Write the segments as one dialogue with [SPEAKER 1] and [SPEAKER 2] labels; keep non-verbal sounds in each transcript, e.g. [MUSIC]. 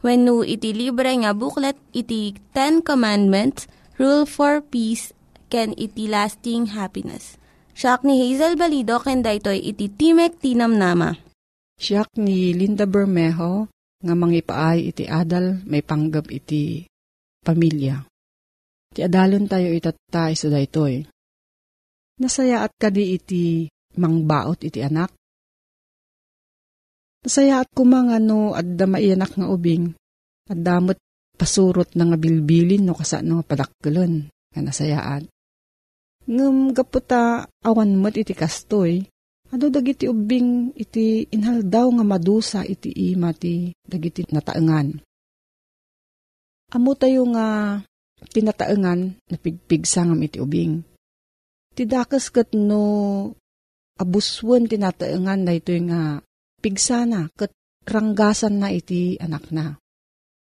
[SPEAKER 1] No iti libre nga booklet, iti Ten Commandments, Rule for Peace, can iti lasting happiness. Siya ni Hazel Balido, ken daytoy iti Timek Tinam Nama.
[SPEAKER 2] Siya ni Linda Bermejo, nga mangipaay iti adal, may panggap iti pamilya. Ti adalon tayo itatay so daytoy. Nasaya at kadi iti mangbaot iti anak. Nasaya at kumangano at damaianak nga ubing, at damot pasurot na nga bilbilin no kasa no padakkelon nga nasayaan. Ngem gaputa awan mo't iti kastoy, ado dagiti ubing iti inhaldaw nga madusa iti ima ti dagiti nataengan. Amo tayo nga tinataengan na pigpigsa ngam iti ubing. Ti dakas kat no abuswan tinataengan na ito nga pigsana kat ranggasan na iti anak na.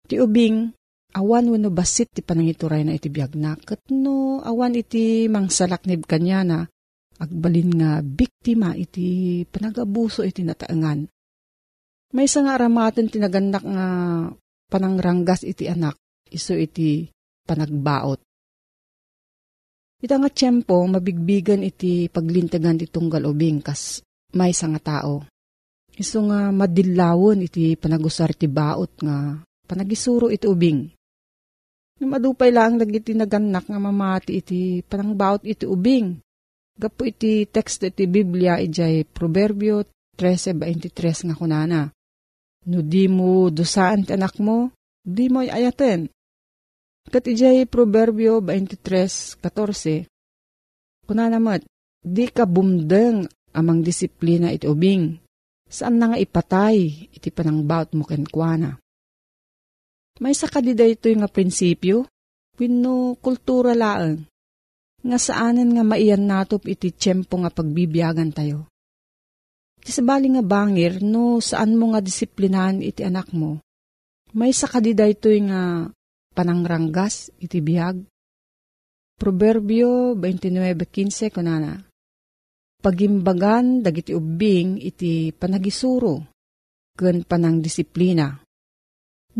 [SPEAKER 2] Ti ubing, awan wano basit ti panangituray na iti biyag na. Kat no awan iti mangsalaknib kanya na agbalin nga biktima iti panagabuso iti nataengan. May isa nga aramaten tinaganak nga panangranggas iti anak, iso iti panagbaot. Ita nga tiyempo, mabigbigan iti paglintagan ti tunggal ubing kas may nga tao. Iso nga madilawon iti panagusar ti baot nga panagisuro iti ubing. Madupay lang dagiti naganak nga mamati iti panangbaot iti ubing. Gapo iti text iti Biblia ijay Proverbio 13.23 nga kunana. No di mo dosaan ti anak mo, di mo ayaten. Kat ijay Proverbio 23.14. Kunana mat, di ka bumdeng amang disiplina iti ubing. Saan na nga ipatay iti panangbaot mo kenkwana. May sa kadida ito nga prinsipyo, wino kultura laang, nga saanan nga maiyan natop iti tiyempo nga pagbibiyagan tayo. Iti sabali nga bangir, no saan mo nga disiplinahan iti anak mo, may sa kadida ito nga panangranggas iti biyag. Proverbio 29.15 kunana, Pagimbagan dagiti ubing iti panagisuro, ken panang disiplina.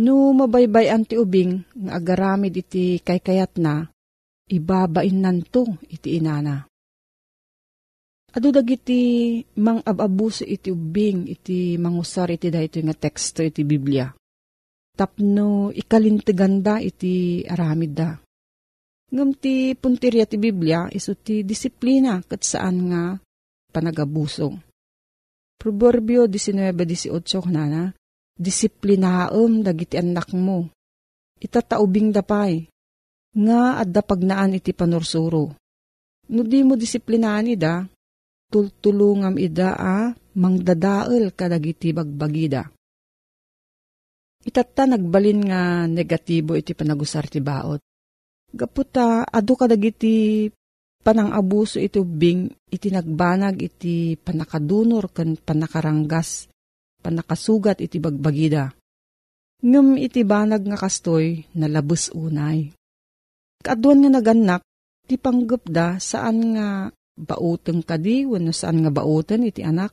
[SPEAKER 2] No mabaybay ti ubing nga agaramid iti kaykayat na, ibabain nanto iti inana. Ado dagiti mang ababuso iti ubing iti mangusar iti dayto nga teksto iti Biblia. Tapno ikalintiganda iti aramid da. Ngam ti puntirya ti Biblia iso ti disiplina kat saan nga panagabuso. Proverbio 19.18 na disiplinaam dagiti anak mo. Itataubing dapay, nga adda pagnaan iti panursuro. No di mo disiplinaan ida, tultulungam ida a mangdadael kadagiti bagbagida. Itatta nagbalin nga negatibo iti panagusar ti baot. Gaputa, adu kadagiti panang abuso iti ubing iti nagbanag iti panakadunor ken panakaranggas panakasugat iti bagbagida. Ngem iti banag nga kastoy nalabes unay. Kaduan nga naganak, ti panggap da saan nga bauteng kadi wano saan nga bauten iti anak.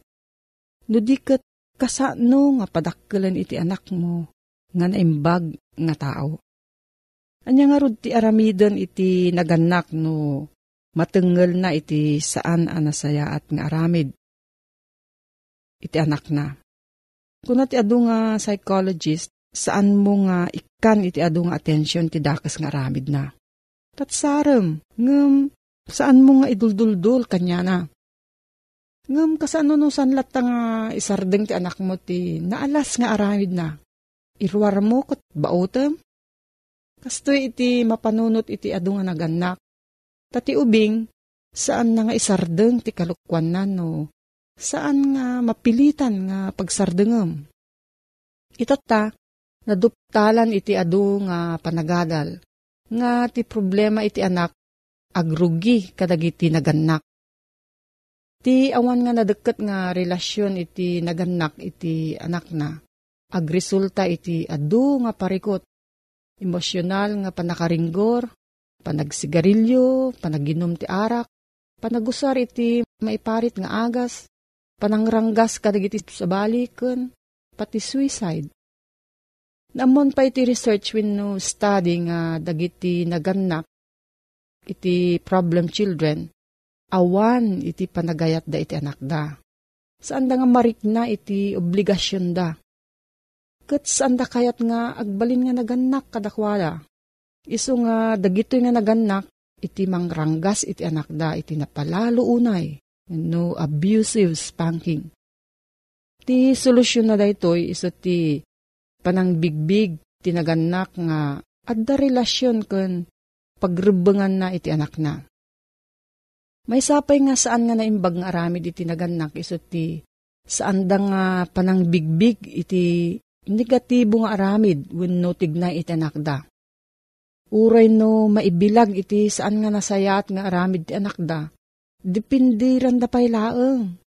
[SPEAKER 2] No di kat kasano nga padakkelan iti anak mo nga naimbag nga tao. Anya nga rod ti aramidon iti naganak no matengel na iti saan anasaya at nga aramid. Iti anak na. Kuna ti adu nga psychologist, saan mo nga ikan iti adu nga atensyon ti dakas nga aramid na. Tatsarem, ngem saan mo nga idulduldul kanya na. Ngem kasano no sanlat nga isardeng ti anak mo ti naalas nga aramid na. Irwar mo kat bautem. Kastoy iti mapanunot iti adu nga naganak. Tati ubing, saan na nga isardeng ti kalukwan na no. Saan nga mapilitan nga pagsardengem. Itata, naduptalan iti adu nga panagadal nga ti problema iti anak agrugi kadagiti naganak. Ti awan nga nadeket nga relasyon iti naganak iti anak na. Agresulta iti adu nga parikot. Emosyonal nga panakaringgor, panagsigarilyo, panaginom ti arak, panagusar iti maiparit nga agas, panangranggas kadagiti sa baliken, pati suicide. Namon pa iti research when no study nga dagiti naganak iti problem children, awan iti panagayat da iti anak da. Saan da nga marikna iti obligasyon da. Kat saan da kayat nga agbalin nga naganak kadakwala. Iso nga dagito nga naganak iti mangranggas iti anak da iti napalalo unay. No abusive spanking. Ti solusyon na da ito'y iso ti panang bigbig tinaganak nga adda relasyon kun pagrebengan na iti anak na. May sapay nga saan nga naimbag nga aramid iti naganak iso ti saan da nga panang bigbig iti negatibo nga aramid wenno tignay iti anak da. Uray no maibilag iti saan nga nasayat nga aramid ti anak da. Depindiran da pay laeng.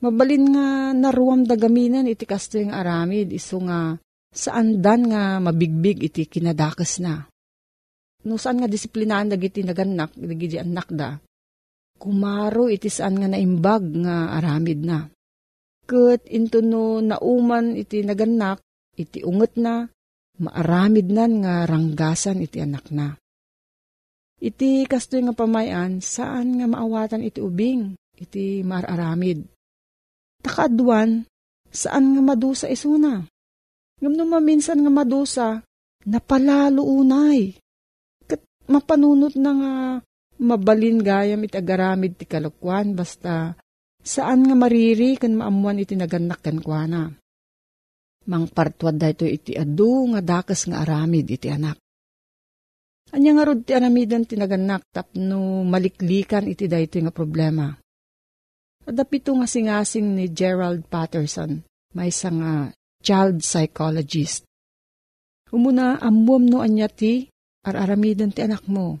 [SPEAKER 2] Mabalin nga naruam da gaminan iti kasto yung aramid iso nga saan dan nga mabigbig iti kinadakas na. No saan nga disiplinaan dagiti naganak, dagiti anak da, kumaro iti saan nga naimbag nga aramid na. Kat into no nauman iti naganak, iti unget na, maaramid nan nga ranggasan iti anak na. Iti kasto nga pamayan, saan nga maawatan iti ubing, iti mararamid Takaadwan, saan nga madusa isuna? Ngam no maminsan nga madusa, napalalo unay. Kat mapanunot na nga mabalin gayam iti agaramid ti kalukwan, basta saan nga mariri kan maamuan iti naganak kan kuana. Mang partwad da ito iti adu nga dakas nga aramid iti anak. Anya nga rod ti aramidan ti naganak tapno maliklikan iti da ito nga problema. Adapito nga singasing ni Gerald Patterson, may isang uh, child psychologist. Umuna, amuam no anya ti, araramidan ti anak mo.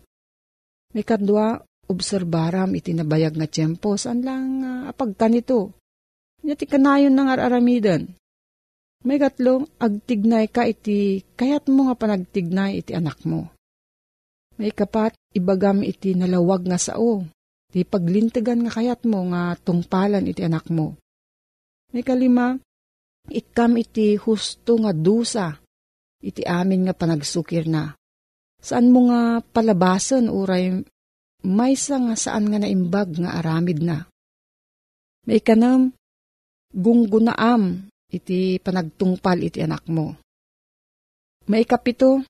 [SPEAKER 2] May kadwa, obserbaram iti nabayag nga tiyempo, saan lang uh, apagkan ito. Nya ti kanayon ng araramidan. May gatlong, agtignay ka iti, kayat mo nga panagtignay iti anak mo. May kapat, ibagam iti nalawag nga sao, Ti paglintigan nga kayat mo nga tungpalan iti anak mo. May kalima, ikam iti husto nga dusa, iti amin nga panagsukir na. Saan mo nga palabasan uray maysa nga saan nga naimbag nga aramid na. May kanam, gunggunaam iti panagtungpal iti anak mo. May kapito,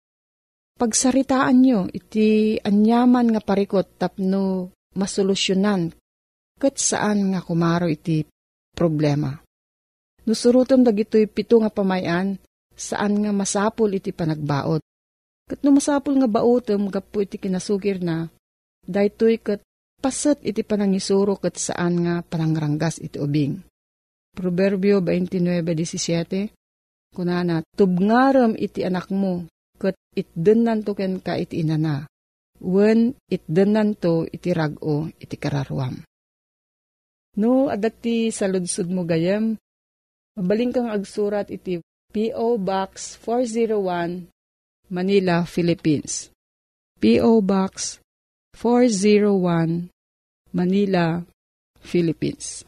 [SPEAKER 2] pagsaritaan nyo iti anyaman nga parikot tapno masolusyonan kat saan nga kumaro iti problema. Nusurutom dagitoy pito nga pamayan saan nga masapol iti panagbaot. Kat no masapol nga baotom gapo iti kinasugir na, daytoy kat paset iti panangisuro ket saan nga panangranggas iti ubing. Proverbio 29.17 Kunana, tubngaram iti anak mo, ket itdenan to ken ka iti inana. Wen itdenan to iti rago iti kararwam. No, adati sa ludsud mo gayem, mabaling kang agsurat iti P.O. Box 401, Manila, Philippines. P.O. Box 401, Manila, Philippines.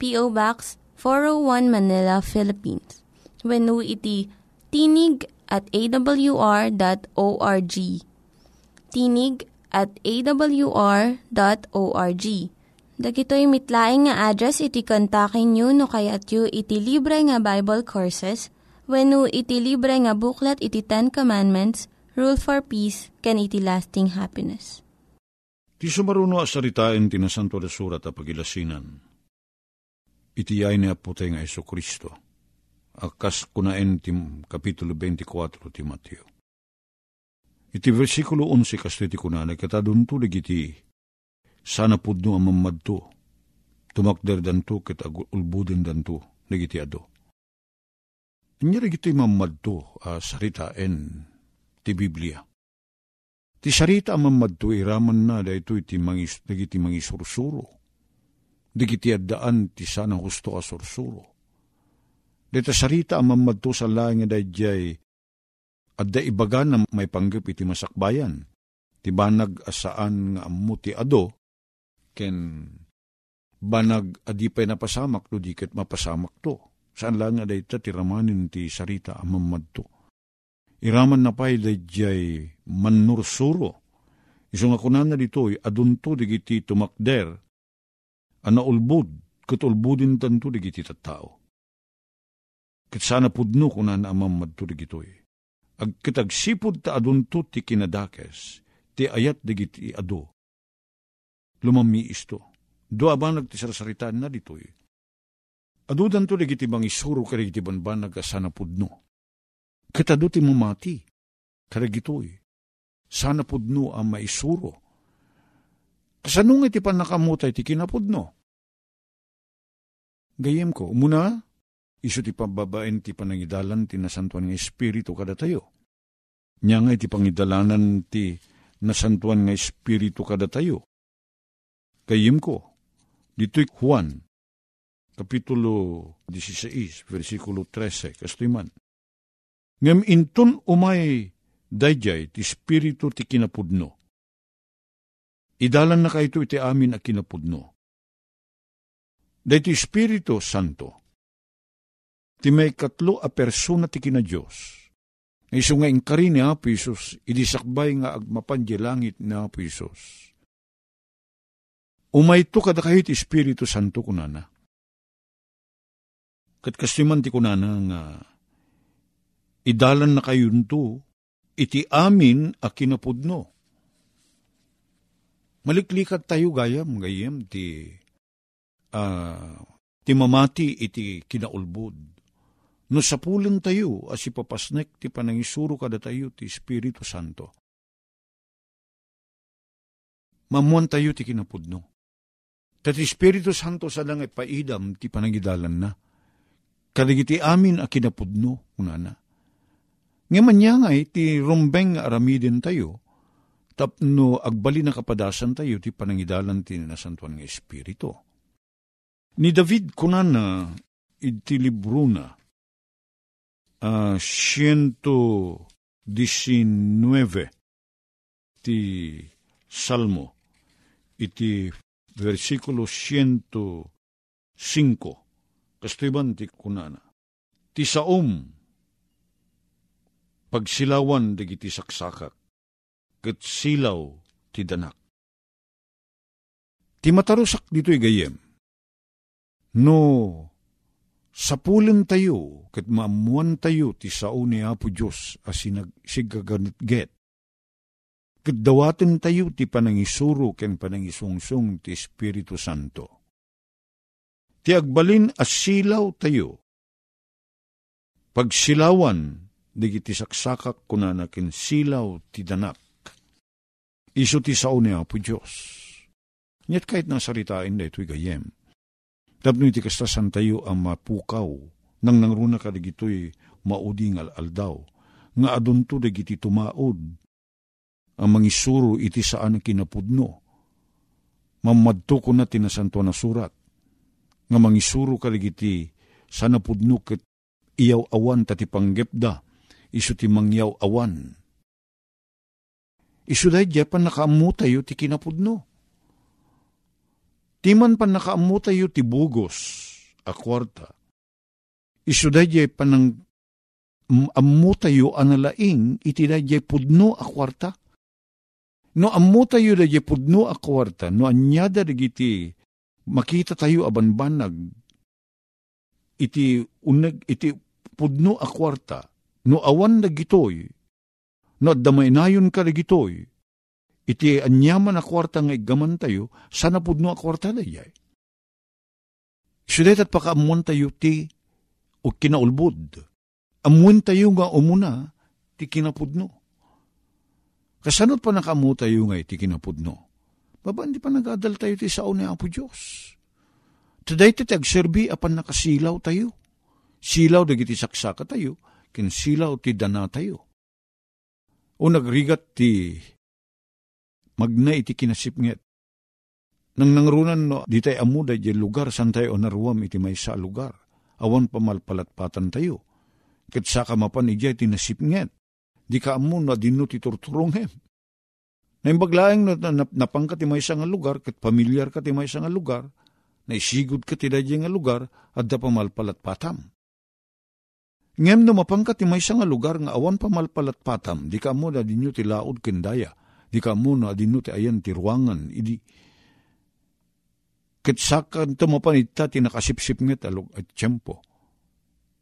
[SPEAKER 1] P.O. Box 401 Manila, Philippines. When iti tinig at awr.org. Tinig at awr.org. Dagitoy mitlaing nga address iti kontakin nyo no kayat yu iti libre nga Bible Courses when iti libre nga buklat iti Ten Commandments, Rule for Peace, can iti lasting happiness.
[SPEAKER 3] Ti sumaruno asaritain ti nasanto da surat a pagilasinan. Iti ay ni apotay nga Iso Kristo. Akas kunaen ti kapitulo 24 ti Mateo. Iti versikulo 11 kasto iti kunanay kataduntulig iti sana pudno ang mamadto. Tumakder danto ket ulbudin danto nagiti ado. Inya iti mamadto a uh, saritaen ti Biblia. Ti sarita mamadto iraman na dahito iti mangis, dagiti mangisursuro. Digiti addaan ti sana husto a sursuro. Dito sarita ang mamadto sa laing dayjay adda ibaga na may panggap iti masakbayan. Ti banag asaan nga ammo ti ado ken banag adipay napasamak do diket mapasamak to. Saan lang nga dayta ti ramanin ti sarita ang mamadto iraman na pa'y dayjay manursuro. Iso nga kunan na dito'y adunto digiti tumakder, ana ulbud, kat ulbudin tanto digiti tattao. Kat sana pudno kunan amam madto digito'y. Ag kitagsipod ta adunto ti kinadakes, ti ayat digiti ado. Lumami isto. Do abanag ti sarsaritaan na dito'y. Adudan to digiti bang isuro ka digiti banbanag asana pudno Kataduti mo mati, karagitoy, sana pudno ang maisuro. Kasanong iti panakamutay ti kinapudno? Gayem ko, umuna, iso ti pababaen ti panangidalan ti nasantuan nga espiritu kada tayo. Nya nga iti pangidalanan ti nasantuan nga espiritu kada tayo. Gayem ko, dito'y Juan, Kapitulo 16, versikulo 13, kastoy Ngem intun umay dayjay ti spiritu ti kinapudno. Idalan na kayto iti amin a kinapudno. Day ti Espiritu Santo. Ti may katlo a persona ti kina Diyos. Iso nga inkari ni Apo Isus, idisakbay nga agmapan langit ni Apo Isus. Umay to kada kahit Espiritu Santo kunana. Kat kasiman ti kunana nga idalan na kayunto, iti amin a kinapudno. Maliklikat tayo gayam, gayam ti, uh, ti mamati iti kinaulbod. No sapulan tayo, as ipapasnek ti panangisuro kada tayo ti Espiritu Santo. Mamuan tayo ti kinapudno. Kat Espiritu Santo sa lang paidam ti panangidalan na. Kaligiti amin a kinapudno, unana. Ngayon niya nga iti rumbeng aramidin tayo, tapno agbali na kapadasan tayo ti panangidalan ti nasantuan nga Espiritu. Ni David kunan na iti libro na uh, 119 ti Salmo iti versikulo 105 kastoy ti kunana. Ti saom pagsilawan dagiti saksakak, ket silaw ti danak. Ti matarusak dito'y gayem. No, sapulin tayo, kat maamuan tayo ti sao ni Apo Diyos as sinagsigaganit get. Kat dawatin tayo ti panangisuro ken panangisungsung ti Espiritu Santo. Ti agbalin as silaw tayo. Pagsilawan, digiti saksakak kunanakin silaw ti danak. Iso ti sao ni Apo Diyos Nyat kahit nasaritain na ito'y gayem. Tapno iti kastasan tayo ang mapukaw, nang nangruna ka digito'y mauding al-aldaw, nga adunto digiti tumaod, ang mangisuro iti saan kinapudno. Mamadto ko na tinasanto na surat, nga mangisuro ka digiti sa napudno ket iyaw awan tati panggepda, iso ti mangyaw awan. Iso dahi pan nakaamu tayo ti kinapudno Timan pan nakaamu tayo ti bugos, a kwarta. Isu dayjay panang ammu tayo analaing iti dayjay pudno a kwarta. No ammu tayo dayjay pudno a kwarta, no anyada dagiti makita tayo abanbanag iti uneg iti pudno a kwarta, no awan dagitoy, no adamainayon ka dagitoy, iti anyaman a kwarta nga igaman tayo, sana pudno a kwarta na yay. Sudet at pakaamuan tayo ti o kinaulbod. Amuin tayo nga umuna ti kinapudno. Kasanot pa nakamu tayo nga iti kinapudno. Baba, hindi pa nag-adal tayo ti sao ni Apo Diyos. Today ti tagserbi apan nakasilaw tayo. Silaw dagiti saksaka tayo, kin silaw ti dana tayo. O nagrigat ti magna iti kinasipnget. Nang nangrunan no, di tayo amuda di lugar san tayo naruam iti may sa lugar. Awan pamalpalatpatan tayo. Kat sa kamapan iti iti nasipnget. Di ka amu na dino ti turturong hem. Naimbaglaeng no, na, napangkat ti may nga lugar, kat pamilyar ka ti may nga lugar, na isigod ka ti nga lugar, at da pamalpalatpatam. Ngem no mapangkat ti may nga lugar nga awan pamalpalatpatam, di ka mo na dinyo ti laod kendaya di ka muna adino ti ayan ti ruangan, idi kitsakan tumapanita ti nakasipsip nget alog at tiyempo.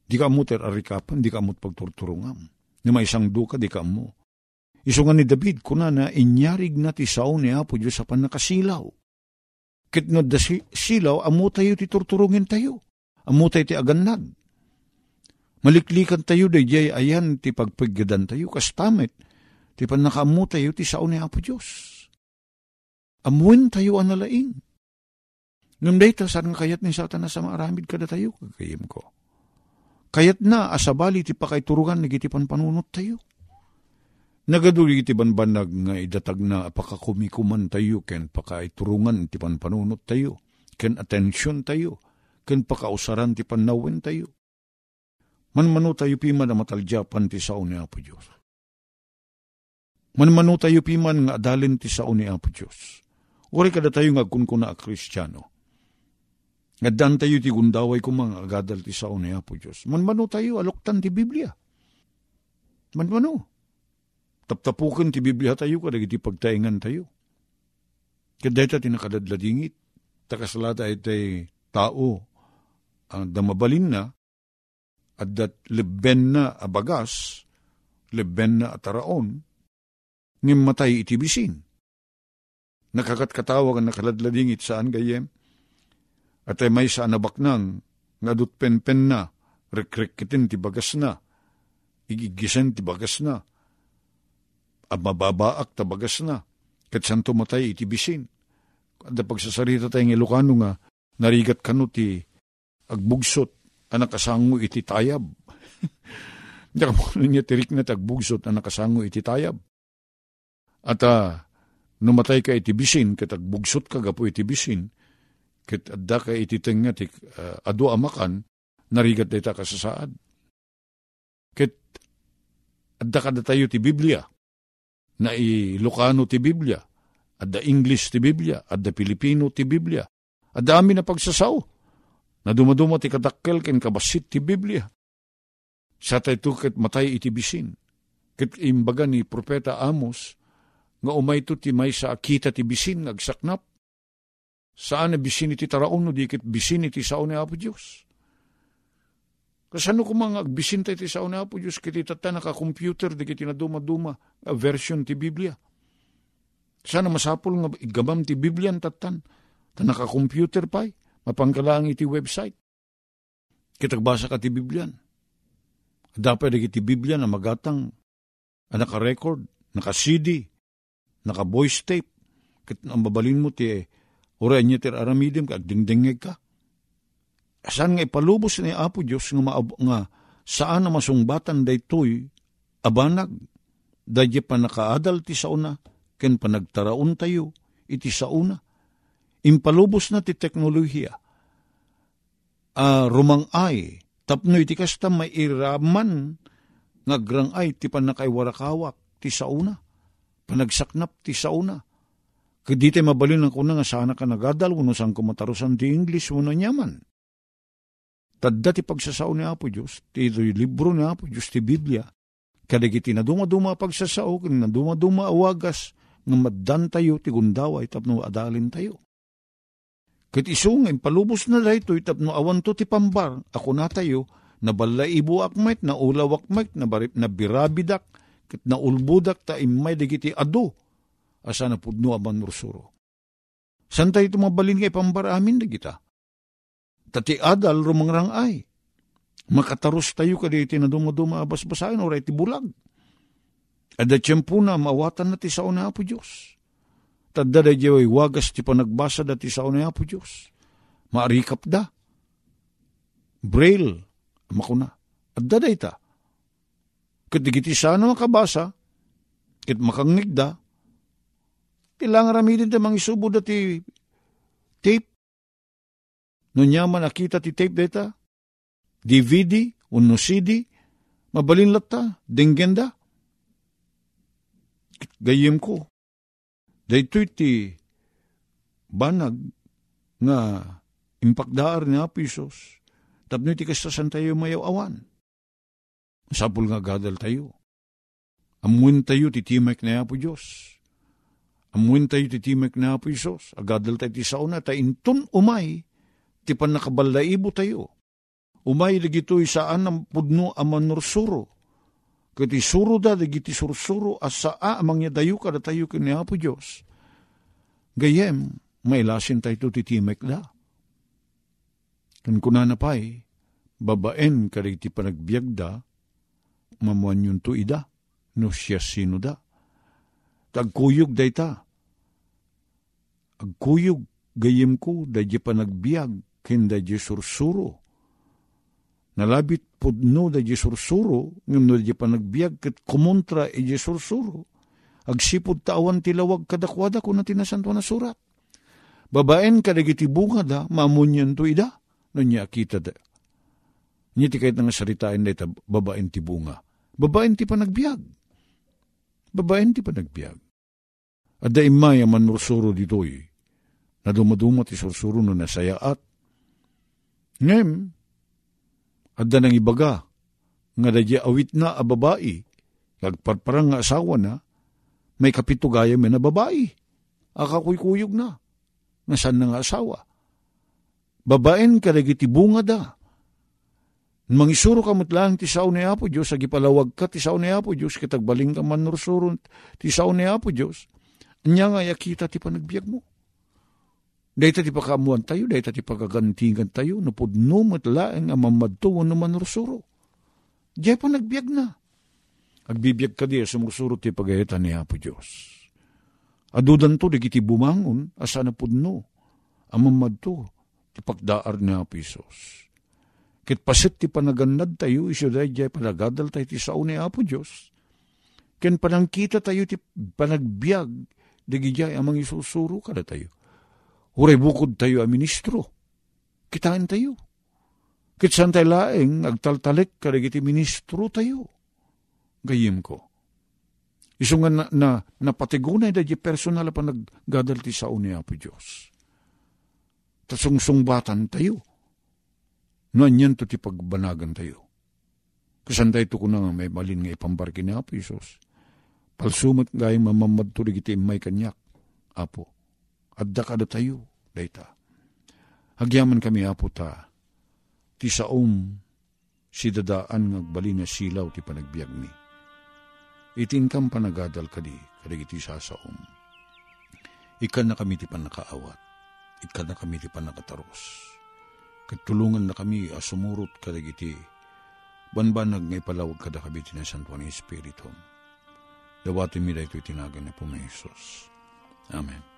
[SPEAKER 3] Di ka mo ter arikapan, di ka mo pagturturungam. Ni may isang duka, di ka mo. Isungan ni David, kuna na inyarig na ti sao ni Apo Diyos sa panakasilaw. Kit no da silaw, amo tayo ti turturungin tayo. Amo tayo ti agannag. Maliklikan tayo, day jay ayan ti pagpaggadan tayo, kastamit Ti pan nakaamu tayo ti sao ni Apo Diyos. Amuin tayo analaing. Ngam dayta saan kayat ni satan sa maaramid kada tayo kagayim ko. Kayat na asabali ti pakaiturungan nagiti panpanunot tayo. Nagaduli ti banbanag nga idatag na pakakumikuman tayo ken pakaiturungan ti panpanunot tayo ken atensyon tayo ken pakausaran ti panawin tayo. Manmano tayo pima na mataljapan ti sao ni Apo Diyos. Manmano tayo piman nga adalin ti sao ni Apo Diyos. Uri kada tayo nga kunkuna a kristyano. Nga dan tayo ti gundaway ko mga agadal ti sao ni Apo Diyos. Manmano tayo aloktan ti Biblia. Manmano. Taptapukan ti Biblia tayo kada iti pagtaingan tayo. Kadeta ti nakadadladingit. Takasalata itay tao ang damabalin na at dat leben na abagas, leben na ataraon, ngim matay iti bisin. Nakakatkatawag ang nakaladladingit saan gayem, at ay may sa anabaknang, nga pen na, rekrekitin ti bagas na, igigisen ti bagas na, at mababaak ta bagas na, kat santo matay iti bisin. Kada pagsasarita tayong Ilocano nga, narigat kano ti agbugsot, anak kasango iti tayab. [LAUGHS] Mo niya tirik na tagbugsot, anak kasango iti tayab. At uh, numatay ka iti bisin, kat agbugsot ka gapo iti bisin, kat adda ka iti tenga ti uh, adu amakan, narigat dita ka sa saad. Kat adda ka tayo ti Biblia, na ilokano ti Biblia, adda English ti Biblia, adda Pilipino ti Biblia, adda amin na pagsasaw, na dumaduma ti kadakkel ken kabasit ti Biblia. Sa tayo ket matay iti bisin. Ket imbaga ni Propeta Amos, nga umay to ti may sa akita ti bisin agsaknap. Saan na bisin iti taraon no dikit bisin iti sao ni Apo Diyos. Kasano ko mga agbisin tayo iti sao ni Apo Diyos kiti tata naka-computer di kiti na duma-duma a version ti Biblia. Sana masapol nga igamam ti Biblia tatan ta naka-computer pa'y mapangkalang iti website. Kitagbasa ka ti Biblia. Dapat di kiti Biblia na magatang a naka-record, naka-CD, naka-voice tape. Kit ang babalin mo ti oray niya ti aramidim kag dingdingeg ka. Asan nga ipalubos ni Apo Diyos nga, maab, nga saan na masungbatan daytoy abanag dadya pa nakaadal ti sauna ken panagtaraon tayo iti sauna. Impalubos na ti teknolohiya. Uh, rumang ay tapno iti kasta mairaman nga grang ay ti panakaiwarakawak ti sauna. Panagsaknap ti sauna. Kadi tayo mabalin ng kuna nga sana ka nagadal, uno sang kumatarusan ti English, uno nyaman. Tadda ti pagsasao ni Apo Diyos, ti libro ni Apo Diyos, ti Biblia. Kadagiti na dumaduma pagsasao, na dumaduma awagas, nga maddan tayo, ti gundaway, tapno adalin tayo. Kat isungin, palubos na dahito, tapno awan to ti pambar, ako na tayo, na balay ibu akmet, na ulawak mek, na, barip, na birabidak, kat na ulbudak, ta imay digiti ado, asa na pudno aman nursuro. San tayo tumabalin kay pambar amin digita? Tati adal rumangrang ay. Makataros tayo kaditi na dumaduma abas-basahin oray ti bulag. Tiyempo na mawatan na ti sao na Apo Diyos. Tadda da jaway wagas ti panagbasa da ti sao na Apo Diyos. Maarikap da. Braille. Makuna. Adda da ita. Katigiti sana makabasa. Kit makangnig da. Kailangan ramidin da ti tape No nyaman nakita ti tape data, DVD, uno CD, mabalin lata, denggenda. Gayem ko, daytoy ti banag nga impakdaar ni Apisos, tapno ti kastasan tayo mayaw awan. Sapul nga gadal tayo. Amuin tayo ti timek na Apo Diyos. Amuin tayo ti timek na Apo Isos. Agadal tayo ti sauna, ta intun umay, ti panakabalaibo tayo. Umay ligito'y saan ang pudno aman Kati suro da, digiti sursuro, asa a amang dayo kada tayo kini Apo Diyos. Gayem, may lasin tayo titimek da. Kan kuna na pa'y, babaen kada iti panagbiag da, mamuan yun to ida, no siya sino da. Tagkuyog da ita. Agkuyog, gayem ko, da di panagbiag, kinda di sursuro. Nalabit pudno da di sursuro, ngam no di panagbiag kat kumontra e di sursuro. Agsipod tawan tilawag kadakwada ko na tinasanto na surat. Babaen kadagiti bunga da, mamunyan to ida, no niya kita da. Niya ti kahit nga saritain da ita, babaen ti bunga. Babaen ti panagbiag. Babaen ti panagbiag. At da imay man nursuro ditoy, na dumaduma ti sursuro no nasayaat, Ngem, adda nang ibaga, nga dadya awit na a babae, kagparparang nga asawa na, may kapito gaya may na babae, akakuykuyog na, nga san na nga asawa. Babaen kadagiti bunga da, Mangisuro ka matlang ti sao ni Apo Diyos, agi palawag ka ti sao ni Apo Diyos, kitagbaling ka man nursurun ti sao ni Apo Diyos, anya nga yakita ti panagbiag mo. Dahita ti pakamuan tayo, dahita ti pakagantingan tayo, no pudno matlaeng ang mamadto no manursuro. Diyan pa nagbiag na. Agbibiyag ka di, sumursuro ti pagayitan ni Apo Diyos. Adudan to, di kiti bumangon, asa na pudno, ang mamadto, ti pagdaar ni Apo Isos. Kit pasit ti panagandad tayo, isyo dahi diyan panagadal tayo ti sao ni Apo Diyos. Ken panangkita tayo ti panagbiag, di gijay amang isusuro kada tayo Uray bukod tayo a ministro. Kitain tayo. Kitsan tayo laeng, agtaltalik karigiti ministro tayo. Gayim ko. Iso nga na, na napatigunay da di personal pa naggadal ti sao ni Apo Diyos. Tasungsungbatan tayo. No anyan to ti pagbanagan tayo. Kasan tayo ko na nga may malin nga ipambarki ni Apo Isos. Palsumot gayang mamamad to digiti may kanyak. Apo adda kada tayo, dayta. Hagyaman kami apo ta, ti saom, si dadaan ngagbali na silaw ti panagbiag mi. Itin kam panagadal kadi, kadig iti sasaom. Ikan na kami ti panakaawat, ikan na kami ti panakataros. Katulungan na kami asumurot kadig iti banbanag ngay palawag kada kabiti na Santuan Espiritu. Dawatin mi dahito itinagan na po Jesus. Amen.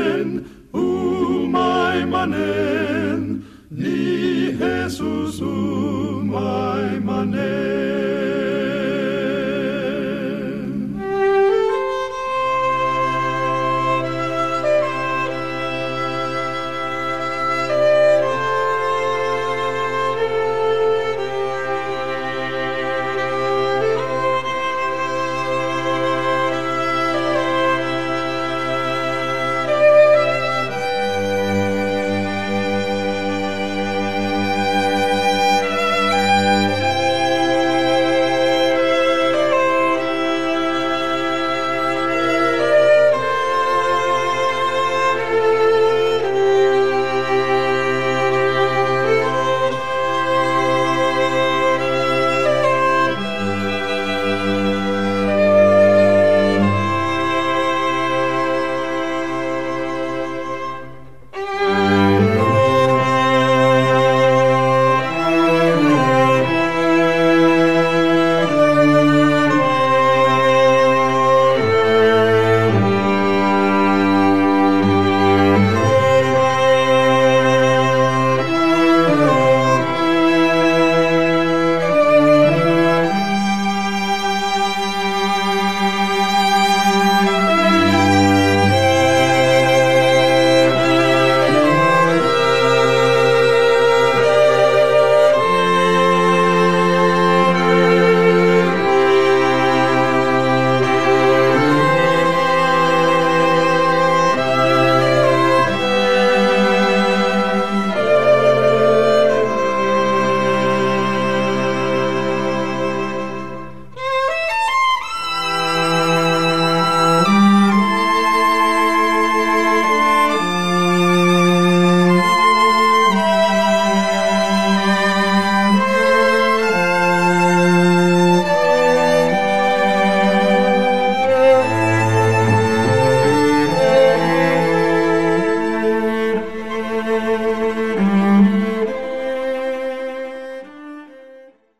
[SPEAKER 4] manen, umay manen, ni Jesus umay manen.